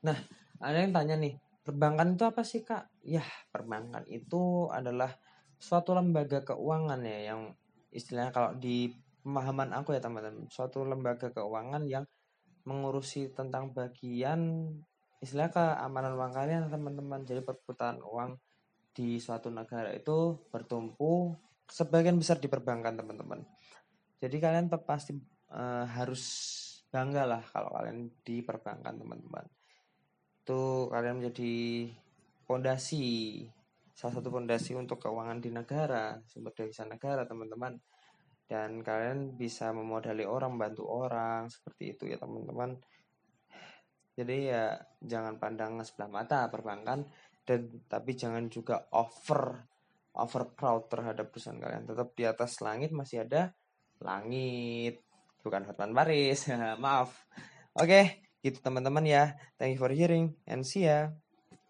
Nah, ada yang tanya nih, perbankan itu apa sih kak? Ya, perbankan itu adalah suatu lembaga keuangan ya yang istilahnya kalau di pemahaman aku ya teman-teman, suatu lembaga keuangan yang mengurusi tentang bagian istilah keamanan uang kalian teman-teman. Jadi perputaran uang di suatu negara itu bertumpu sebagian besar di perbankan teman-teman. Jadi kalian pasti uh, harus bangga lah kalau kalian di perbankan teman-teman itu kalian menjadi fondasi salah satu fondasi untuk keuangan di negara sumber devisa negara teman-teman. Dan kalian bisa memodali orang bantu orang seperti itu ya teman-teman. Jadi ya jangan pandang sebelah mata perbankan dan tapi jangan juga over over proud terhadap perusahaan kalian. Tetap di atas langit masih ada langit bukan Hotman Paris maaf. Oke okay. Gitu teman-teman ya. Thank you for hearing and see ya.